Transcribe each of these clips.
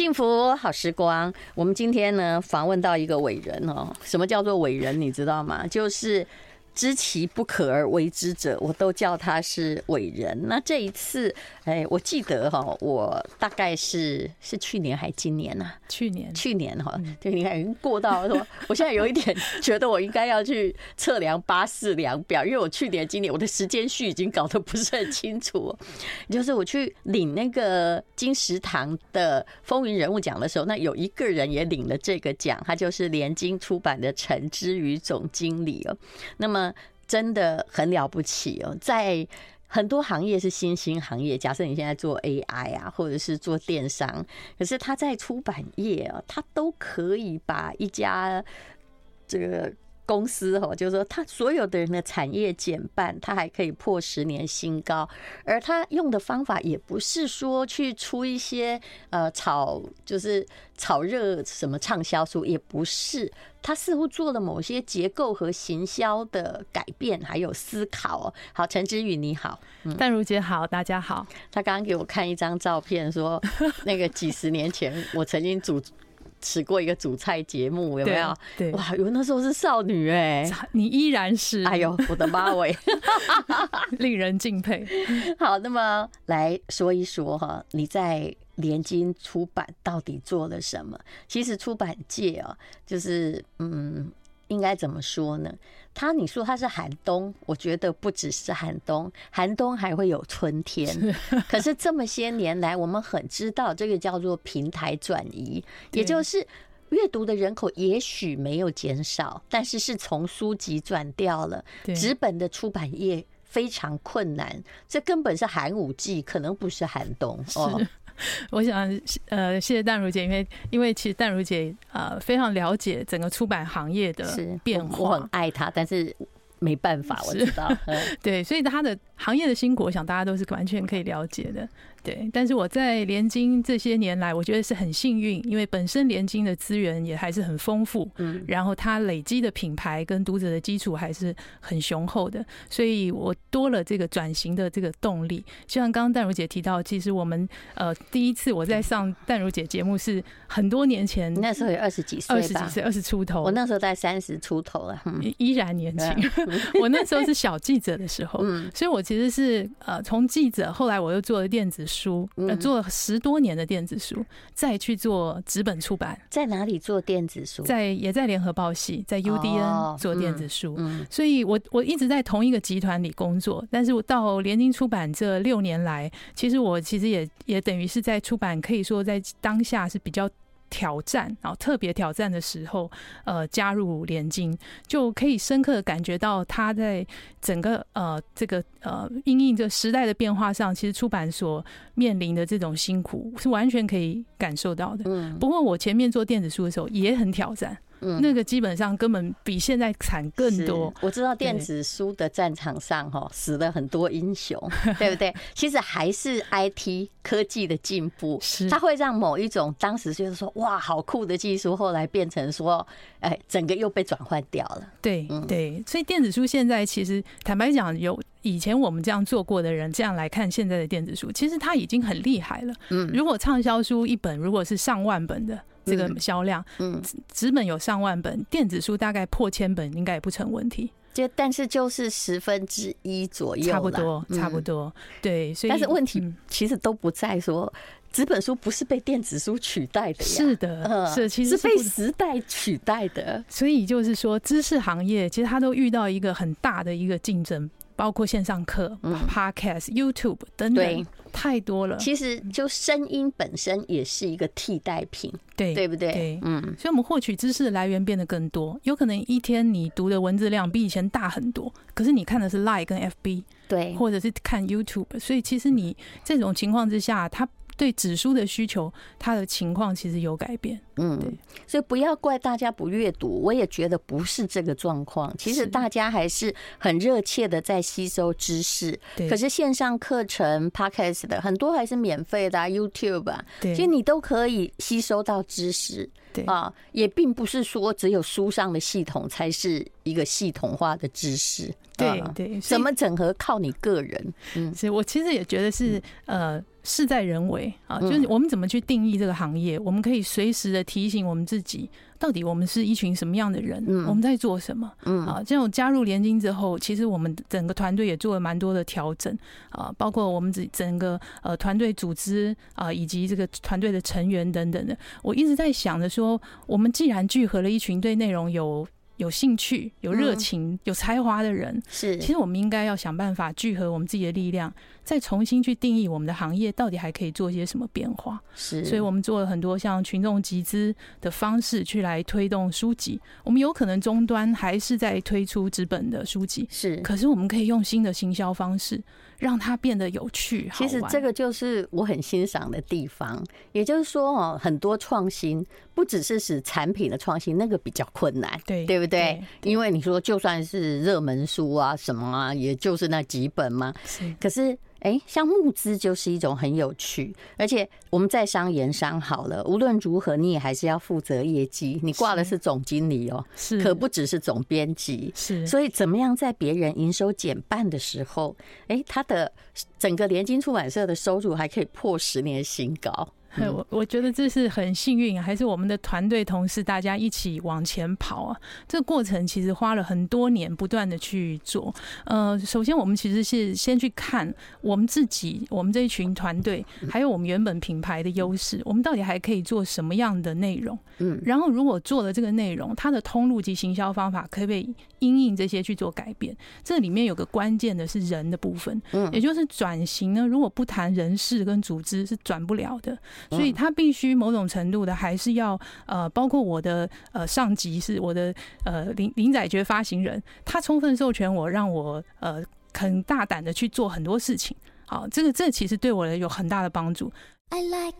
幸福好时光，我们今天呢访问到一个伟人哦。什么叫做伟人？你知道吗？就是。知其不可而为之者，我都叫他是伟人。那这一次，哎，我记得哈，我大概是是去年还今年呢？去年，去年哈，就你看已经过到说，我现在有一点觉得我应该要去测量八四量表，因为我去年、今年我的时间序已经搞得不是很清楚。就是我去领那个金石堂的风云人物奖的时候，那有一个人也领了这个奖，他就是联经出版的陈之宇总经理哦。那么。真的很了不起哦，在很多行业是新兴行业。假设你现在做 AI 啊，或者是做电商，可是他在出版业啊，他都可以把一家这个。公司哈，就是说他所有的人的产业减半，他还可以破十年新高，而他用的方法也不是说去出一些呃炒，就是炒热什么畅销书，也不是，他似乎做了某些结构和行销的改变，还有思考。好，陈之宇你好，淡如姐好，大家好。他刚刚给我看一张照片，说那个几十年前我曾经组。吃过一个主菜节目，有没有？对，哇，有那时候是少女哎、欸，你依然是，哎呦，我的妈喂，令人敬佩。好，那么来说一说哈，你在联经出版到底做了什么？其实出版界啊，就是嗯。应该怎么说呢？他你说他是寒冬，我觉得不只是寒冬，寒冬还会有春天。可是这么些年来，我们很知道这个叫做平台转移，也就是阅读的人口也许没有减少，但是是从书籍转掉了。纸本的出版业非常困难，这根本是寒武纪，可能不是寒冬哦。我想，呃，谢谢淡如姐，因为因为其实淡如姐呃非常了解整个出版行业的变化，我很爱她，但是没办法，我知道，对，所以她的行业的辛苦，我想大家都是完全可以了解的。对，但是我在联经这些年来，我觉得是很幸运，因为本身联经的资源也还是很丰富，嗯，然后它累积的品牌跟读者的基础还是很雄厚的，所以我多了这个转型的这个动力。就像刚刚淡如姐提到，其实我们呃第一次我在上淡如姐节目是很多年前，那时候有二十几岁，二十几岁，二十出头，我那时候在三十出头了，依然年轻。我那时候是小记者的时候，嗯，所以我其实是呃从记者，后来我又做了电子书，呃，做了十多年的电子书，再去做纸本出版。在哪里做电子书？在也在联合报系，在 UDN 做电子书。嗯所以我我一直在同一个集团里工作。但是我到联经出版这六年来，其实我其实也也等于是在出版，可以说在当下是比较。挑战，然后特别挑战的时候，呃，加入联经，就可以深刻的感觉到他在整个呃这个呃因应这时代的变化上，其实出版所面临的这种辛苦是完全可以感受到的。嗯，不过我前面做电子书的时候也很挑战。嗯，那个基本上根本比现在惨更多。我知道电子书的战场上哈死了很多英雄，对不对？其实还是 IT 科技的进步，是它会让某一种当时就是说哇好酷的技术，后来变成说哎整个又被转换掉了。对对，所以电子书现在其实坦白讲，有以前我们这样做过的人这样来看现在的电子书，其实它已经很厉害了。嗯，如果畅销书一本如果是上万本的。这个销量，嗯，纸本有上万本，电子书大概破千本，应该也不成问题。就但是就是十分之一左右，差不多，差不多。对，所以但是问题其实都不在说纸本书不是被电子书取代的呀，是的，是其实是被时代取代的。所以就是说，知识行业其实它都遇到一个很大的一个竞争。包括线上课、Podcast、YouTube 等等，太多了。其实就声音本身也是一个替代品，对对不对？对，嗯。所以，我们获取知识的来源变得更多。有可能一天你读的文字量比以前大很多，可是你看的是 Line 跟 FB，对，或者是看 YouTube。所以，其实你这种情况之下，它。对纸书的需求，它的情况其实有改变。嗯，对，所以不要怪大家不阅读，我也觉得不是这个状况。其实大家还是很热切的在吸收知识。可是线上课程、Podcast 的很多还是免费的啊，YouTube 啊，其实你都可以吸收到知识。对啊，也并不是说只有书上的系统才是一个系统化的知识。对对，怎么整合靠你个人。嗯，所以我其实也觉得是呃。事在人为啊，就是我们怎么去定义这个行业，我们可以随时的提醒我们自己。到底我们是一群什么样的人？我们在做什么？嗯啊，这种加入联经之后，其实我们整个团队也做了蛮多的调整啊，包括我们整整个呃团队组织啊，以及这个团队的成员等等的。我一直在想着说，我们既然聚合了一群对内容有有兴趣、有热情、有才华的人，是，其实我们应该要想办法聚合我们自己的力量。再重新去定义我们的行业到底还可以做些什么变化？是，所以我们做了很多像群众集资的方式去来推动书籍。我们有可能终端还是在推出纸本的书籍，是，可是我们可以用新的行销方式让它变得有趣。其实这个就是我很欣赏的地方。也就是说哦，很多创新不只是使产品的创新，那个比较困难，对对不对？因为你说就算是热门书啊什么啊，也就是那几本嘛。是，可是。哎，像募资就是一种很有趣，而且我们在商言商好了，无论如何你也还是要负责业绩，你挂的是总经理哦，是，可不只是总编辑，是，所以怎么样在别人营收减半的时候，哎，他的整个联经出版社的收入还可以破十年新高。我我觉得这是很幸运，还是我们的团队同事大家一起往前跑啊！这个过程其实花了很多年，不断的去做。呃，首先我们其实是先去看我们自己，我们这一群团队，还有我们原本品牌的优势，我们到底还可以做什么样的内容？嗯，然后如果做了这个内容，它的通路及行销方法可不可以因应这些去做改变？这里面有个关键的是人的部分，嗯，也就是转型呢，如果不谈人事跟组织是转不了的。所以他必须某种程度的还是要呃，包括我的呃上级是我的呃林林仔爵发行人，他充分授权我，让我呃很大胆的去做很多事情。好，这个这其实对我有很大的帮助。I like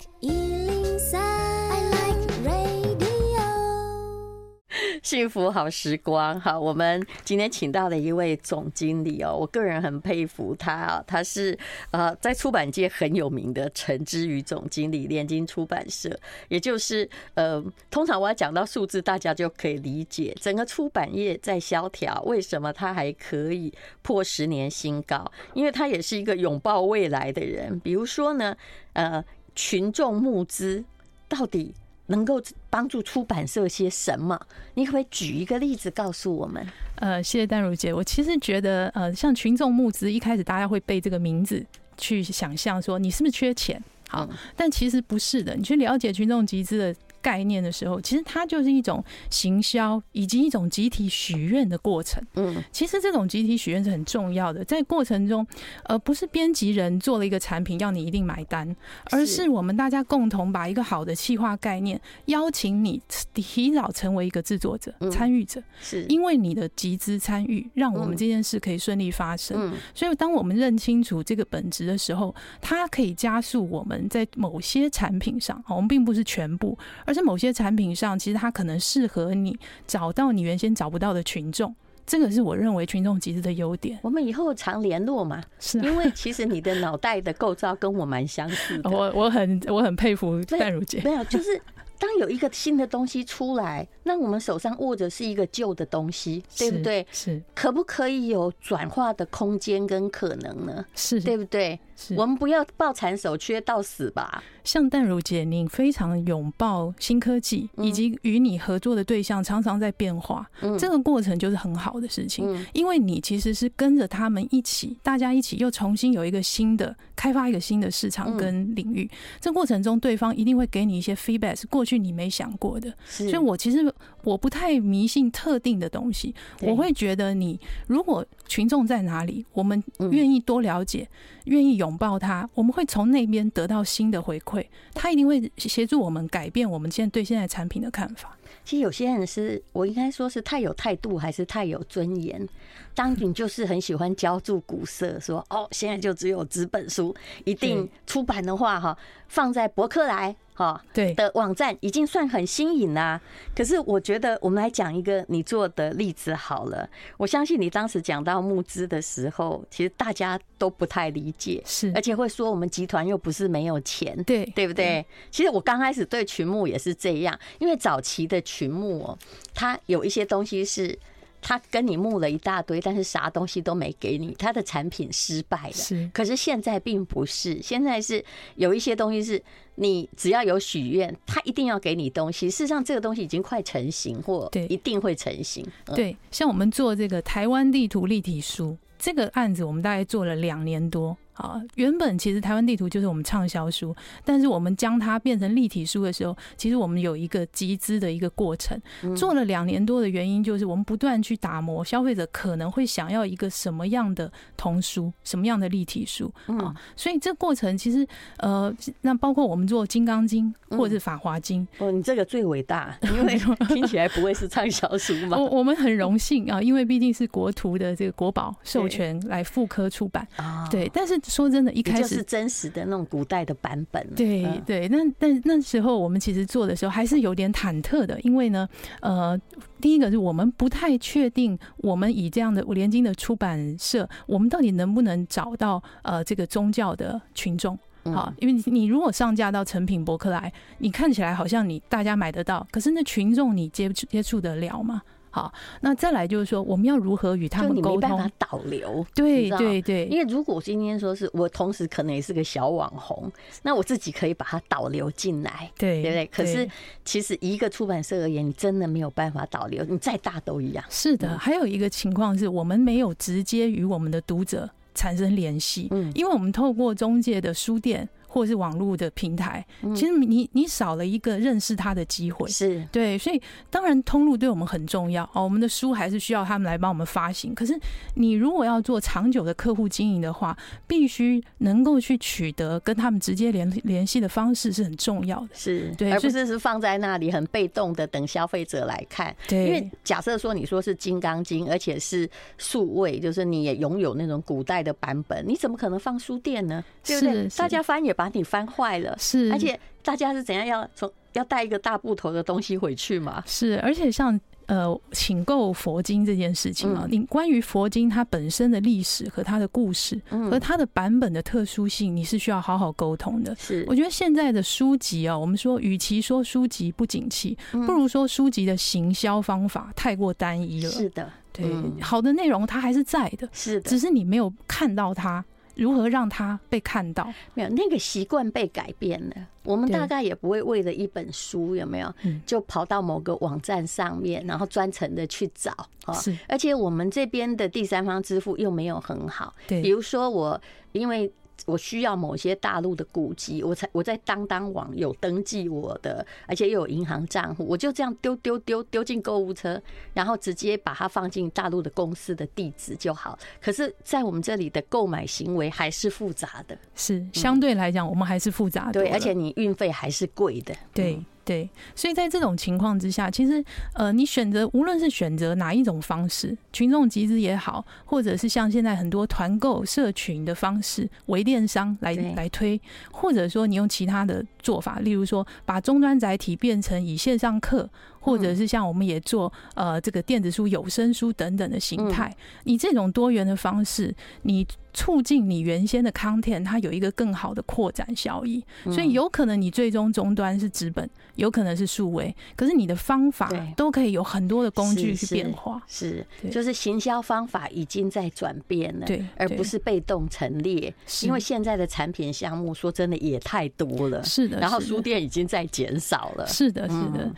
幸福好时光，好，我们今天请到的一位总经理哦，我个人很佩服他啊，他是呃在出版界很有名的陈之于总经理，联经出版社，也就是呃，通常我要讲到数字，大家就可以理解整个出版业在萧条，为什么他还可以破十年新高？因为他也是一个拥抱未来的人。比如说呢，呃，群众募资到底能够帮助出版社些什么？你可不可以举一个例子告诉我们？呃，谢谢丹如姐。我其实觉得，呃，像群众募资，一开始大家会背这个名字去想象说，你是不是缺钱？好，但其实不是的。你去了解群众集资的。概念的时候，其实它就是一种行销以及一种集体许愿的过程。嗯，其实这种集体许愿是很重要的，在过程中，呃，不是编辑人做了一个产品要你一定买单，而是我们大家共同把一个好的企划概念邀请你提早成为一个制作者、参与者。是因为你的集资参与，让我们这件事可以顺利发生。嗯，所以当我们认清楚这个本质的时候，它可以加速我们在某些产品上，我们并不是全部。而是某些产品上，其实它可能适合你找到你原先找不到的群众，这个是我认为群众集资的优点。我们以后常联络嘛，是因为其实你的脑袋的构造跟我蛮相似的。我我很我很佩服淡如姐。没有，就是当有一个新的东西出来，那我们手上握着是一个旧的东西，对不对？是，可不可以有转化的空间跟可能呢？是，对不对？我们不要抱残守缺到死吧。像淡如姐，你非常拥抱新科技，以及与你合作的对象常常在变化。嗯，这个过程就是很好的事情，因为你其实是跟着他们一起，大家一起又重新有一个新的开发，一个新的市场跟领域。这过程中，对方一定会给你一些 feedback，是过去你没想过的。所以我其实我不太迷信特定的东西，我会觉得你如果群众在哪里，我们愿意多了解，愿意拥拥抱他，我们会从那边得到新的回馈。他一定会协助我们改变我们现在对现在产品的看法。其实有些人是我应该说是太有态度，还是太有尊严？当你就是很喜欢浇筑古色，说哦，现在就只有纸本书，一定出版的话哈，放在博客来。哈，对的网站已经算很新颖啦。可是我觉得，我们来讲一个你做的例子好了。我相信你当时讲到募资的时候，其实大家都不太理解，是而且会说我们集团又不是没有钱，对对不对？其实我刚开始对群募也是这样，因为早期的群募哦，它有一些东西是他跟你募了一大堆，但是啥东西都没给你，他的产品失败了。是，可是现在并不是，现在是有一些东西是你只要有许愿，他一定要给你东西。事实上，这个东西已经快成型，或对，一定会成型。对，像我们做这个台湾地图立体书这个案子，我们大概做了两年多。啊，原本其实台湾地图就是我们畅销书，但是我们将它变成立体书的时候，其实我们有一个集资的一个过程，做了两年多的原因就是我们不断去打磨消费者可能会想要一个什么样的童书，什么样的立体书啊，所以这过程其实呃，那包括我们做《金刚经》或者是《法华经》，哦，你这个最伟大，因为听起来不会是畅销书嘛。我我们很荣幸啊，因为毕竟是国图的这个国宝授权来复刻出版，对，但是。说真的，一开始是真实的那种古代的版本。对对，那但那时候我们其实做的时候还是有点忐忑的，因为呢，呃，第一个是我们不太确定，我们以这样的联经的出版社，我们到底能不能找到呃这个宗教的群众？好，因为你如果上架到成品博客来，你看起来好像你大家买得到，可是那群众你接接触得了吗？好，那再来就是说，我们要如何与他们沟通？没办法导流，对对对。因为如果今天说是我同时可能也是个小网红，那我自己可以把它导流进来，对对不对？可是其实一个出版社而言，你真的没有办法导流，你再大都一样。是的，还有一个情况是我们没有直接与我们的读者产生联系，嗯，因为我们透过中介的书店。或者是网络的平台，其实你你少了一个认识他的机会，是对，所以当然通路对我们很重要哦。我们的书还是需要他们来帮我们发行。可是你如果要做长久的客户经营的话，必须能够去取得跟他们直接联联系的方式是很重要的，是对，而不是是放在那里很被动的等消费者来看。对，因为假设说你说是《金刚经》，而且是数位，就是你也拥有那种古代的版本，你怎么可能放书店呢？对不对？大家翻也。把你翻坏了，是，而且大家是怎样要从要带一个大部头的东西回去嘛？是，而且像呃，请购佛经这件事情啊，你关于佛经它本身的历史和它的故事和它的版本的特殊性，你是需要好好沟通的。是，我觉得现在的书籍啊，我们说，与其说书籍不景气，不如说书籍的行销方法太过单一了。是的，对，好的内容它还是在的，是的，只是你没有看到它。如何让他被看到？没有那个习惯被改变了，我们大概也不会为了一本书有没有，就跑到某个网站上面，然后专程的去找啊。是，而且我们这边的第三方支付又没有很好。对，比如说我因为。我需要某些大陆的古籍，我才我在当当网有登记我的，而且又有银行账户，我就这样丢丢丢丢进购物车，然后直接把它放进大陆的公司的地址就好。可是，在我们这里的购买行为还是复杂的，是相对来讲，我们还是复杂的。对，而且你运费还是贵的。对。对，所以在这种情况之下，其实呃，你选择无论是选择哪一种方式，群众集资也好，或者是像现在很多团购社群的方式，微电商来来推，或者说你用其他的做法，例如说把终端载体变成以线上课。或者是像我们也做呃这个电子书、有声书等等的形态，你这种多元的方式，你促进你原先的 content 它有一个更好的扩展效益，所以有可能你最终终端是纸本，有可能是数位，可是你的方法都可以有很多的工具去变化，是，就是行销方法已经在转变了，对，而不是被动陈列，因为现在的产品项目说真的也太多了，是的，然后书店已经在减少了，是的，是的。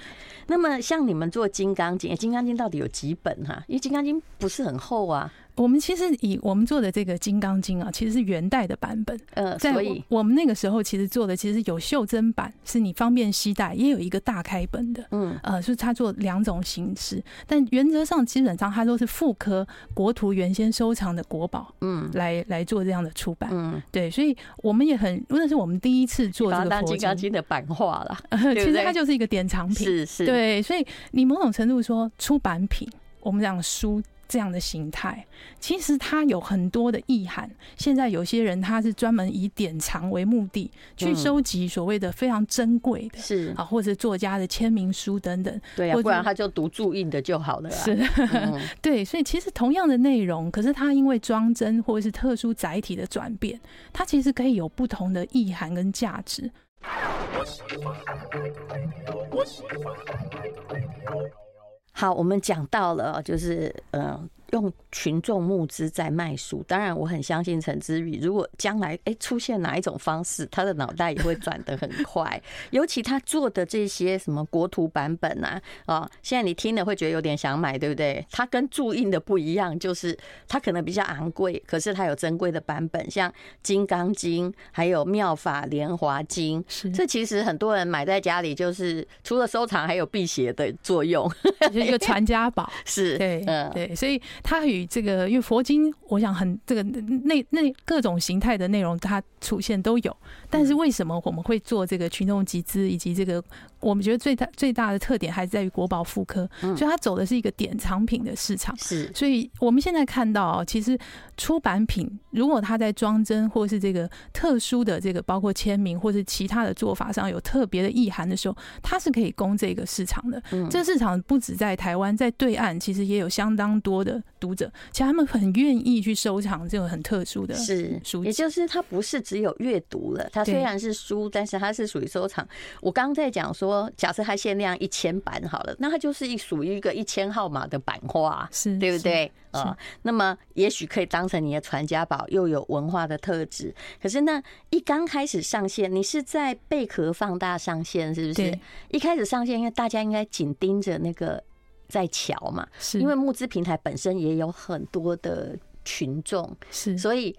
那么，像你们做《金刚经》，《金刚经》到底有几本哈？因为《金刚经》不是很厚啊。我们其实以我们做的这个《金刚经》啊，其实是元代的版本。呃，所以我们那个时候其实做的其实有袖珍版，是你方便携带，也有一个大开本的。嗯，呃，是它做两种形式，但原则上基本上它都是复刻国图原先收藏的国宝。嗯，来来做这样的出版。嗯，对，所以我们也很，那是我们第一次做这个《金刚经》的版画了。其实它就是一个典藏品。是是。对，所以你某种程度说出版品，我们讲书。这样的形态，其实它有很多的意涵。现在有些人他是专门以典藏为目的，去收集所谓的非常珍贵的，是啊，或者作家的签名书等等。对啊，不然他就读注印的就好了。是，对，所以其实同样的内容，可是它因为装帧或者是特殊载体的转变，它其实可以有不同的意涵跟价值。好，我们讲到了，就是嗯。用群众募资在卖书，当然我很相信陈之宇，如果将来哎出现哪一种方式，他的脑袋也会转得很 快。尤其他做的这些什么国图版本啊，啊，现在你听了会觉得有点想买，对不对？它跟注印的不一样，就是它可能比较昂贵，可是它有珍贵的版本，像《金刚经》还有《妙法莲华经》，这其实很多人买在家里，就是除了收藏，还有辟邪的作用，就是一个传家宝。是，对，嗯，对，所以。它与这个，因为佛经，我想很这个那那各种形态的内容，它出现都有。但是为什么我们会做这个群众集资，以及这个我们觉得最大最大的特点还是在于国宝复刻，所以它走的是一个典藏品的市场。是，所以我们现在看到，其实出版品如果它在装帧或是这个特殊的这个包括签名或是其他的做法上有特别的意涵的时候，它是可以供这个市场的。这个市场不止在台湾，在对岸其实也有相当多的。读者其实他们很愿意去收藏这种很特殊的是书，也就是它不是只有阅读了，它虽然是书，但是它是属于收藏。我刚刚在讲说，假设它限量一千版好了，那它就是一属于一个一千号码的版画，是对不对？啊，那么也许可以当成你的传家宝，又有文化的特质。可是呢，一刚开始上线，你是在贝壳放大上线，是不是？一开始上线，因为大家应该紧盯着那个。在瞧嘛，是因为募资平台本身也有很多的群众，是，所以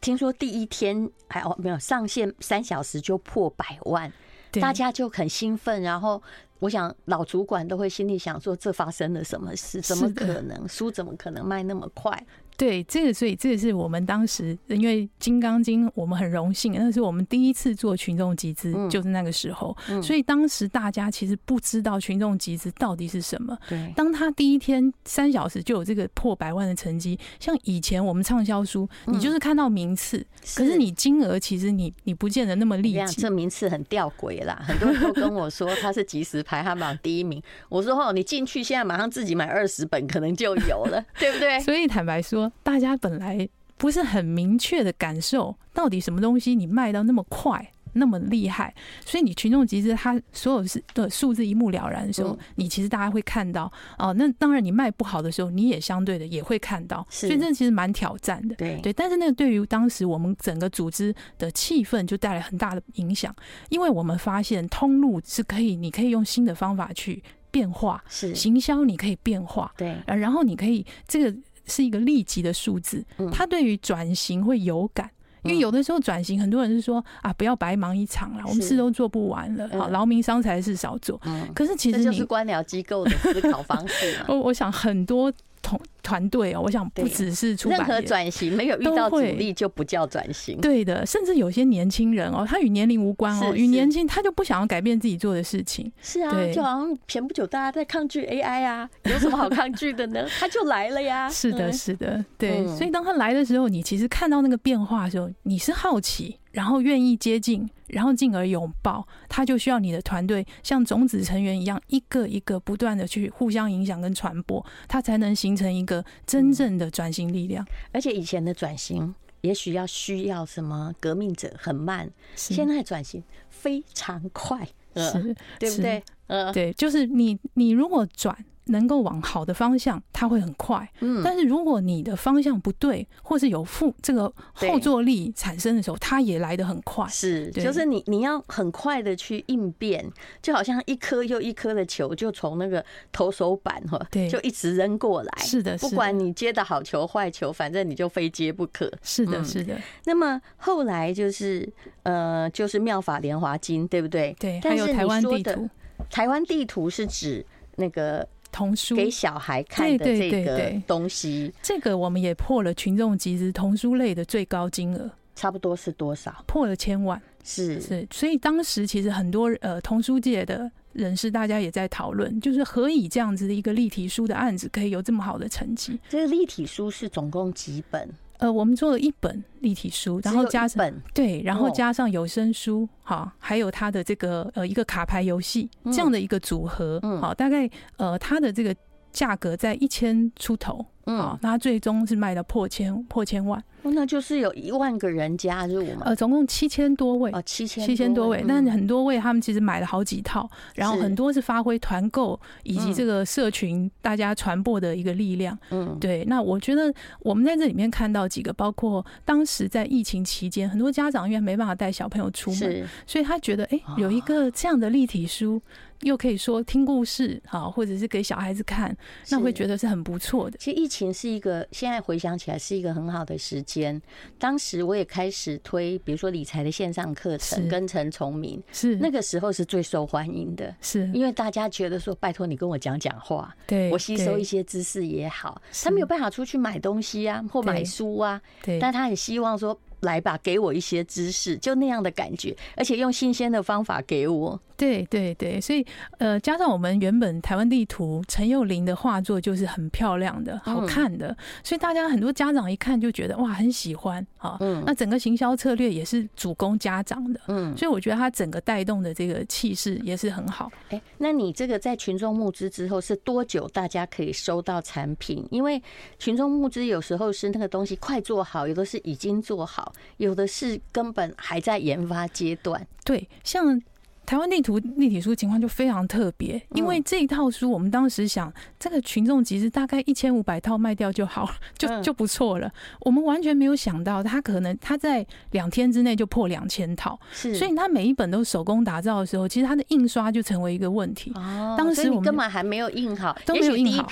听说第一天还哦没有上线三小时就破百万，大家就很兴奋，然后我想老主管都会心里想说，这发生了什么事？怎么可能书怎么可能卖那么快？对，这个所以这个是我们当时因为《金刚经》，我们很荣幸，那是我们第一次做群众集资，就是那个时候。所以当时大家其实不知道群众集资到底是什么。对，当他第一天三小时就有这个破百万的成绩，像以前我们畅销书，你就是看到名次，可是你金额其实你你不见得那么立即。这名次很吊诡啦，很多人都跟我说他是即时排行榜第一名。我说哦，你进去现在马上自己买二十本，可能就有了，对不对？所以坦白说。大家本来不是很明确的感受，到底什么东西你卖到那么快，那么厉害，所以你群众集资，它所有是的数字一目了然的时候，你其实大家会看到哦。那当然，你卖不好的时候，你也相对的也会看到，所以这其实蛮挑战的。对对，但是那个对于当时我们整个组织的气氛就带来很大的影响，因为我们发现通路是可以，你可以用新的方法去变化，是行销你可以变化，对，然后你可以这个。是一个立即的数字，他对于转型会有感，因为有的时候转型，很多人是说啊，不要白忙一场了，我们事都做不完了，好，劳民伤财事少做。可是其实就是官僚机构的思考方式。我我想很多。同团队哦，我想不只是出版，任何转型没有遇到阻力就不叫转型。对的，甚至有些年轻人哦，他与年龄无关哦，与年轻他就不想要改变自己做的事情。是啊，就好像前不久大家在抗拒 AI 啊，有什么好抗拒的呢？他就来了呀。是的，是的，对。所以当他来的时候，你其实看到那个变化的时候，你是好奇。然后愿意接近，然后进而拥抱，他就需要你的团队像种子成员一样，一个一个不断的去互相影响跟传播，它才能形成一个真正的转型力量。而且以前的转型，也许要需要什么革命者很慢，现在转型非常快，是，对不对？呃，对，就是你，你如果转。能够往好的方向，它会很快。嗯，但是如果你的方向不对，或是有负这个后坐力产生的时候，它也来得很快。是，就是你你要很快的去应变，就好像一颗又一颗的球就从那个投手板哈，对，就一直扔过来。是的，不管你接的好球坏球，反正你就非接不可。是的，是的。那么后来就是呃，就是妙法莲华经，对不对？对。还有台湾地图，台湾地图是指那个。童书给小孩看的这个东西，这个我们也破了群众集资童书类的最高金额，差不多是多少？破了千万，是是。所以当时其实很多呃童书界的人士，大家也在讨论，就是何以这样子的一个立体书的案子可以有这么好的成绩？这个立体书是总共几本？呃，我们做了一本立体书，然后加上对，然后加上有声书，好，还有它的这个呃一个卡牌游戏这样的一个组合，好，大概呃它的这个价格在一千出头，好，那最终是卖到破千破千万，那就是有一万个人加入嘛？呃，总共七千多位哦，七千七千多位。那很多位他们其实买了好几套，然后很多是发挥团购以及这个社群大家传播的一个力量。嗯，对。那我觉得我们在这里面看到几个，包括当时在疫情期间，很多家长因为没办法带小朋友出门，所以他觉得哎，有一个这样的立体书。又可以说听故事啊，或者是给小孩子看，那会觉得是很不错的。其实疫情是一个，现在回想起来是一个很好的时间。当时我也开始推，比如说理财的线上课程，跟陈崇明是那个时候是最受欢迎的，是因为大家觉得说，拜托你跟我讲讲话，对我吸收一些知识也好。他没有办法出去买东西啊，或买书啊，对，但他很希望说。来吧，给我一些知识，就那样的感觉，而且用新鲜的方法给我。对对对，所以呃，加上我们原本台湾地图陈又凌的画作就是很漂亮的、好看的，所以大家很多家长一看就觉得哇，很喜欢啊。嗯，那整个行销策略也是主攻家长的，嗯，所以我觉得它整个带动的这个气势也是很好。哎，那你这个在群众募资之后是多久大家可以收到产品？因为群众募资有时候是那个东西快做好，有的是已经做好。有的是根本还在研发阶段，对，像台湾地图立体书情况就非常特别，因为这一套书我们当时想，这个群众集资大概一千五百套卖掉就好了，就就不错了。我们完全没有想到，它可能它在两天之内就破两千套，是，所以它每一本都手工打造的时候，其实它的印刷就成为一个问题。哦，当时我们根本还没有印好，都没有印好，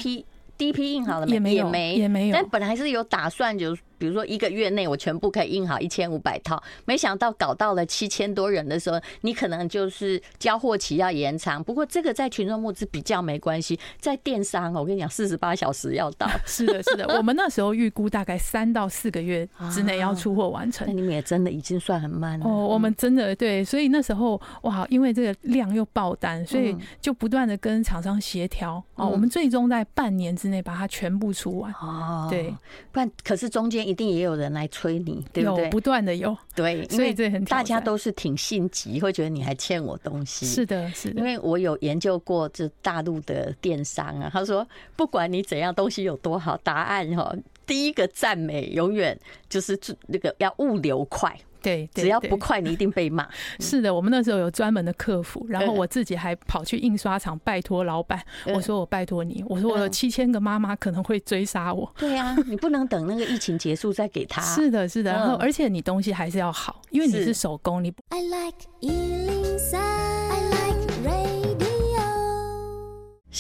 第一批印好了没？也没有，也没有，但本来是有打算就。比如说一个月内我全部可以印好一千五百套，没想到搞到了七千多人的时候，你可能就是交货期要延长。不过这个在群众募资比较没关系，在电商我跟你讲，四十八小时要到。是的，是的，我们那时候预估大概三到四个月之内要出货完成。那你们也真的已经算很慢了。哦，我们真的对，所以那时候哇，因为这个量又爆单，所以就不断的跟厂商协调哦，我们最终在半年之内把它全部出完。哦，对，不然可是中间一定也有人来催你，对不对？不断的有，对，所以这很大家都是挺心急，会觉得你还欠我东西。是的，是的。因为我有研究过这大陆的电商啊，他说不管你怎样，东西有多好，答案哈，第一个赞美永远就是那个要物流快。对，只要不快，你一定被骂。是的，我们那时候有专门的客服，然后我自己还跑去印刷厂拜托老板，我说我拜托你，我说我有七千个妈妈可能会追杀我。对呀，你不能等那个疫情结束再给他。是的，是的，然后而且你东西还是要好，因为你是手工，你。I like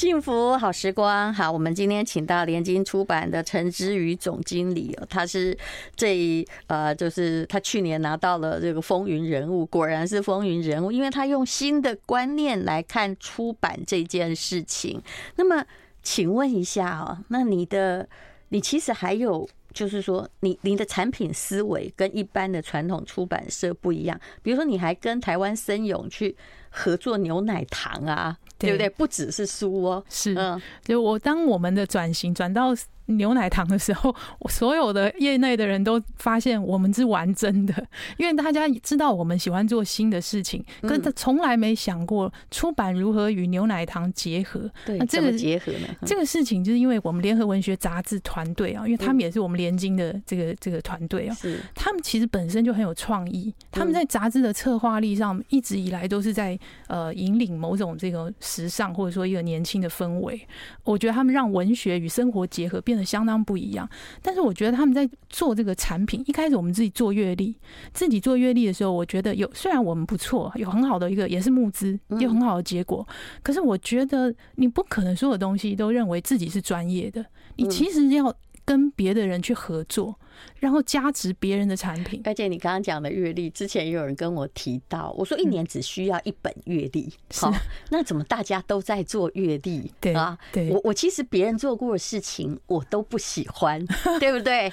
幸福好时光，好，我们今天请到联经出版的陈之瑜总经理，他是这呃，就是他去年拿到了这个风云人物，果然是风云人物，因为他用新的观念来看出版这件事情。那么，请问一下啊，那你的你其实还有就是说，你你的产品思维跟一般的传统出版社不一样，比如说你还跟台湾森永去合作牛奶糖啊。对不对？不只是书哦，是，嗯，就我当我们的转型转到。牛奶糖的时候，我所有的业内的人都发现我们是玩真的，因为大家知道我们喜欢做新的事情，可是他从来没想过出版如何与牛奶糖结合。对，那这个结合呢？这个事情就是因为我们联合文学杂志团队啊，因为他们也是我们联经的这个这个团队啊，是他们其实本身就很有创意，他们在杂志的策划力上一直以来都是在呃引领某种这个时尚或者说一个年轻的氛围。我觉得他们让文学与生活结合变得。相当不一样，但是我觉得他们在做这个产品，一开始我们自己做阅历，自己做阅历的时候，我觉得有虽然我们不错，有很好的一个也是募资，有很好的结果，可是我觉得你不可能所有东西都认为自己是专业的，你其实要跟别的人去合作。然后加持别人的产品，而且你刚刚讲的阅历，之前也有人跟我提到，我说一年只需要一本阅历，好，那怎么大家都在做阅历？对啊，对，我我其实别人做过的事情我都不喜欢，对不对？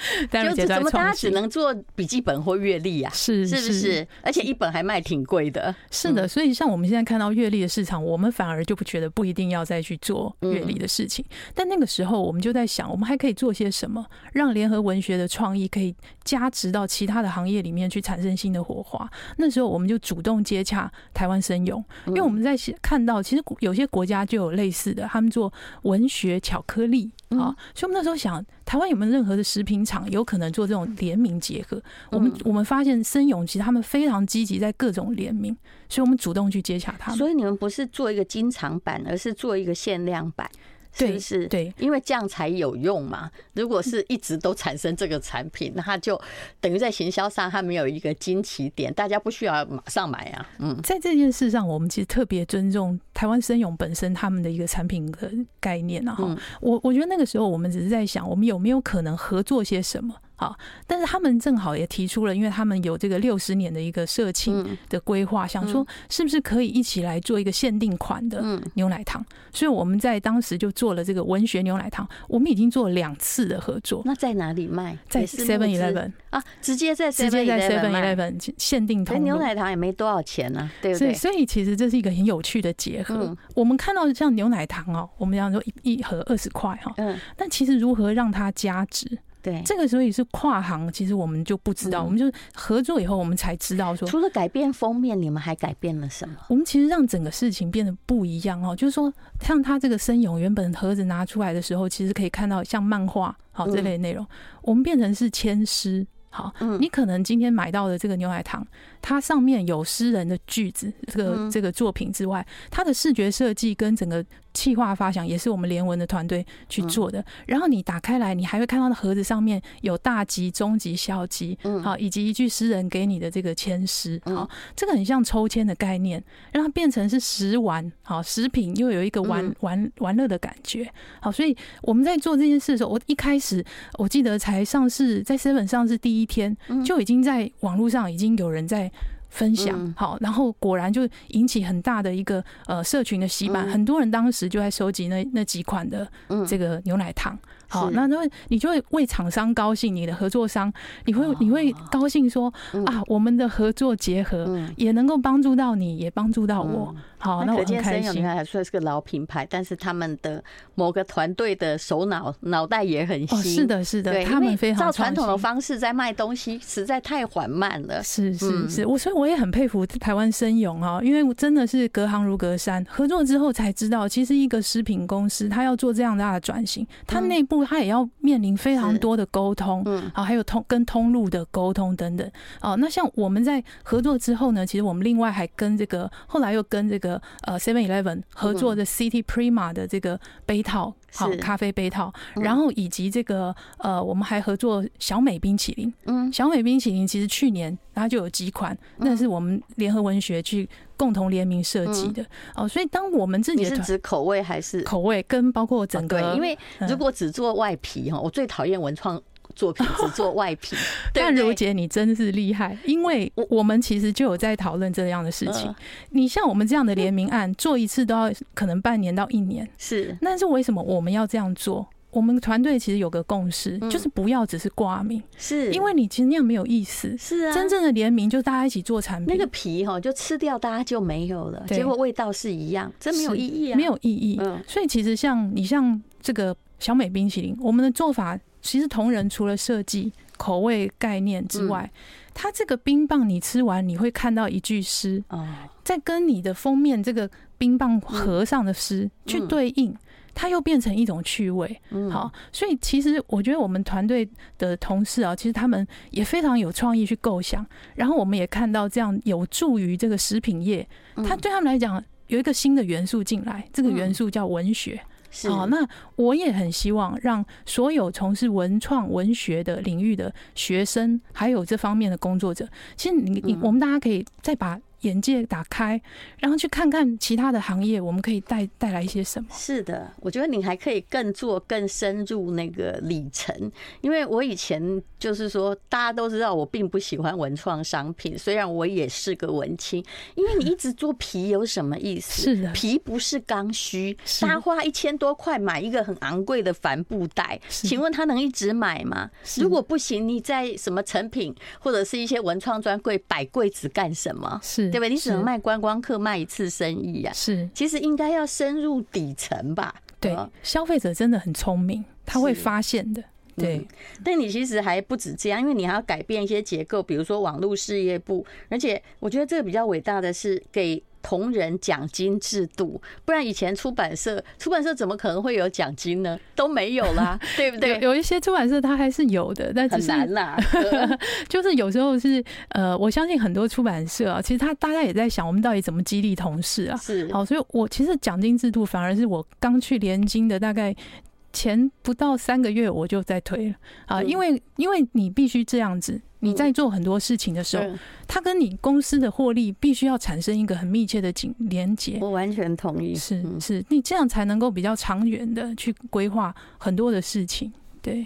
就怎么大家只能做笔记本或阅历啊？是是不是？而且一本还卖挺贵的。是的，所以像我们现在看到阅历的市场，我们反而就不觉得不一定要再去做阅历的事情。但那个时候我们就在想，我们还可以做些什么，让联合文学的创创意可以加持到其他的行业里面去产生新的火花。那时候我们就主动接洽台湾生勇，因为我们在看到其实有些国家就有类似的，他们做文学巧克力啊，所以我们那时候想，台湾有没有任何的食品厂有可能做这种联名结合？我们我们发现声咏其实他们非常积极在各种联名，所以我们主动去接洽他们。所以你们不是做一个经常版，而是做一个限量版。是不是？对，因为这样才有用嘛。如果是一直都产生这个产品，那它就等于在行销上它没有一个惊奇点，大家不需要马上买啊。嗯，在这件事上，我们其实特别尊重台湾生勇本身他们的一个产品的概念啊。哈，我我觉得那个时候我们只是在想，我们有没有可能合作些什么。好，但是他们正好也提出了，因为他们有这个六十年的一个社庆的规划，想说是不是可以一起来做一个限定款的牛奶糖，所以我们在当时就做了这个文学牛奶糖。我们已经做了两次的合作。那在哪里卖？在 Seven Eleven 啊，直接在直接在 Seven Eleven 限定通。牛奶糖也没多少钱呢，对不对？所以其实这是一个很有趣的结合。我们看到像牛奶糖哦，我们讲说一一盒二十块哈，嗯，但其实如何让它加值？对，这个所以是跨行，其实我们就不知道，我们就合作以后，我们才知道说，除了改变封面，你们还改变了什么？我们其实让整个事情变得不一样哦，就是说，像他这个声咏原本盒子拿出来的时候，其实可以看到像漫画好这类内容，我们变成是签诗。好，你可能今天买到的这个牛奶糖，它上面有诗人的句子，这个这个作品之外，它的视觉设计跟整个企划发想也是我们联文的团队去做的。然后你打开来，你还会看到的盒子上面有大吉、中吉、小吉，好，以及一句诗人给你的这个签诗，好，这个很像抽签的概念，让它变成是食玩，好，食品又有一个玩玩玩乐的感觉，好，所以我们在做这件事的时候，我一开始我记得才上市，在 Seven 上市第一天就已经在网络上已经有人在分享，好，然后果然就引起很大的一个呃社群的洗版，很多人当时就在收集那那几款的这个牛奶糖。好，那那你就会为厂商高兴，你的合作商，你会你会高兴说啊，我们的合作结合也能够帮助到你，也帮助到我。好，那我很开心。还算是个老品牌，但是他们的某个团队的首脑脑袋也很新。是的，是的，他们非常照传统的方式在卖东西，实在太缓慢了。是是是，我所以我也很佩服台湾声咏啊，因为真的是隔行如隔山，合作之后才知道，其实一个食品公司，他要做这样大的转型，他内部。他也要面临非常多的沟通，嗯，好，还有通跟通路的沟通等等。哦，那像我们在合作之后呢，其实我们另外还跟这个后来又跟这个呃 Seven Eleven 合作的 City Prima 的这个杯套，好，咖啡杯套，然后以及这个呃我们还合作小美冰淇淋，嗯，小美冰淇淋其实去年它就有几款，那是我们联合文学去。共同联名设计的。哦，所以当我们自己是指口味还是？口味跟包括整个，因为如果只做外皮哈，我最讨厌文创作品只做外皮。但如姐你真是厉害，因为我们其实就有在讨论这样的事情。你像我们这样的联名案，做一次都要可能半年到一年，是。但是为什么我们要这样做？我们团队其实有个共识，就是不要只是挂名，是因为你其实那样没有意思。是啊，真正的联名就大家一起做产品，那个皮哈就吃掉，大家就没有了，结果味道是一样，真没有意义啊，没有意义。所以其实像你像这个小美冰淇淋，我们的做法其实同仁除了设计口味概念之外，它这个冰棒你吃完你会看到一句诗，在跟你的封面这个冰棒盒上的诗去对应。它又变成一种趣味，好，所以其实我觉得我们团队的同事啊，其实他们也非常有创意去构想，然后我们也看到这样有助于这个食品业，它对他们来讲有一个新的元素进来，这个元素叫文学，好，那我也很希望让所有从事文创文学的领域的学生，还有这方面的工作者，其实你你我们大家可以再把。眼界打开，然后去看看其他的行业，我们可以带带来一些什么？是的，我觉得你还可以更做更深入那个里程。因为我以前就是说，大家都知道我并不喜欢文创商品，虽然我也是个文青。因为你一直做皮有什么意思？是的，皮不是刚需，大家花一千多块买一个很昂贵的帆布袋，请问他能一直买吗？如果不行，你在什么成品或者是一些文创专柜摆柜子干什么？是。对吧？你只能卖观光客卖一次生意呀。是，其实应该要深入底层吧。对，消费者真的很聪明，他会发现的。对、嗯。但你其实还不止这样，因为你还要改变一些结构，比如说网络事业部，而且我觉得这个比较伟大的是给。同仁奖金制度，不然以前出版社出版社怎么可能会有奖金呢？都没有啦，对不对？有，有一些出版社它还是有的，但只是很难啦。就是有时候是呃，我相信很多出版社啊，其实他大家也在想，我们到底怎么激励同事啊？是好，所以我其实奖金制度反而是我刚去联经的大概。前不到三个月我就在推了。啊，因为因为你必须这样子，你在做很多事情的时候，它跟你公司的获利必须要产生一个很密切的紧连接。我完全同意，是是，你这样才能够比较长远的去规划很多的事情，对。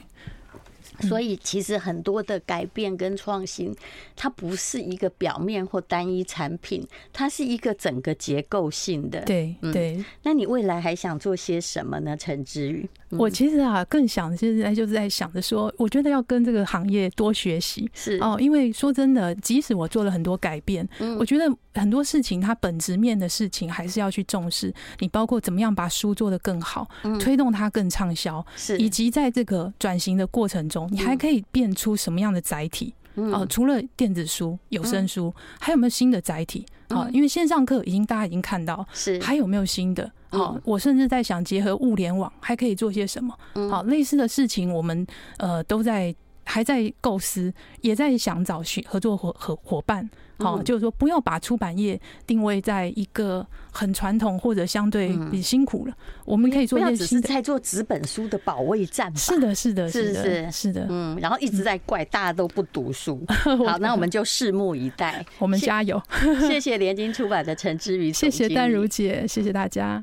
所以，其实很多的改变跟创新，它不是一个表面或单一产品，它是一个整个结构性的。对对。那你未来还想做些什么呢？陈志宇，我其实啊，更想现在就是在想着说，我觉得要跟这个行业多学习。是哦，因为说真的，即使我做了很多改变，我觉得很多事情它本质面的事情还是要去重视。你包括怎么样把书做得更好，推动它更畅销，是以及在这个转型的过程中。你还可以变出什么样的载体？哦，除了电子书、有声书，还有没有新的载体？好，因为线上课已经大家已经看到，是还有没有新的？好，我甚至在想结合物联网，还可以做些什么？好，类似的事情我们呃都在还在构思，也在想找寻合作伙合伙伴。好，就是说不要把出版业定位在一个很传统或者相对比辛苦了。我们可以做一些，只是在做纸本书的保卫战。是的，是的，是是是的。嗯，然后一直在怪大家都不读书。好，那我们就拭目以待。我们加油。谢谢联经出版的陈之瑜，谢谢淡如姐，谢谢大家。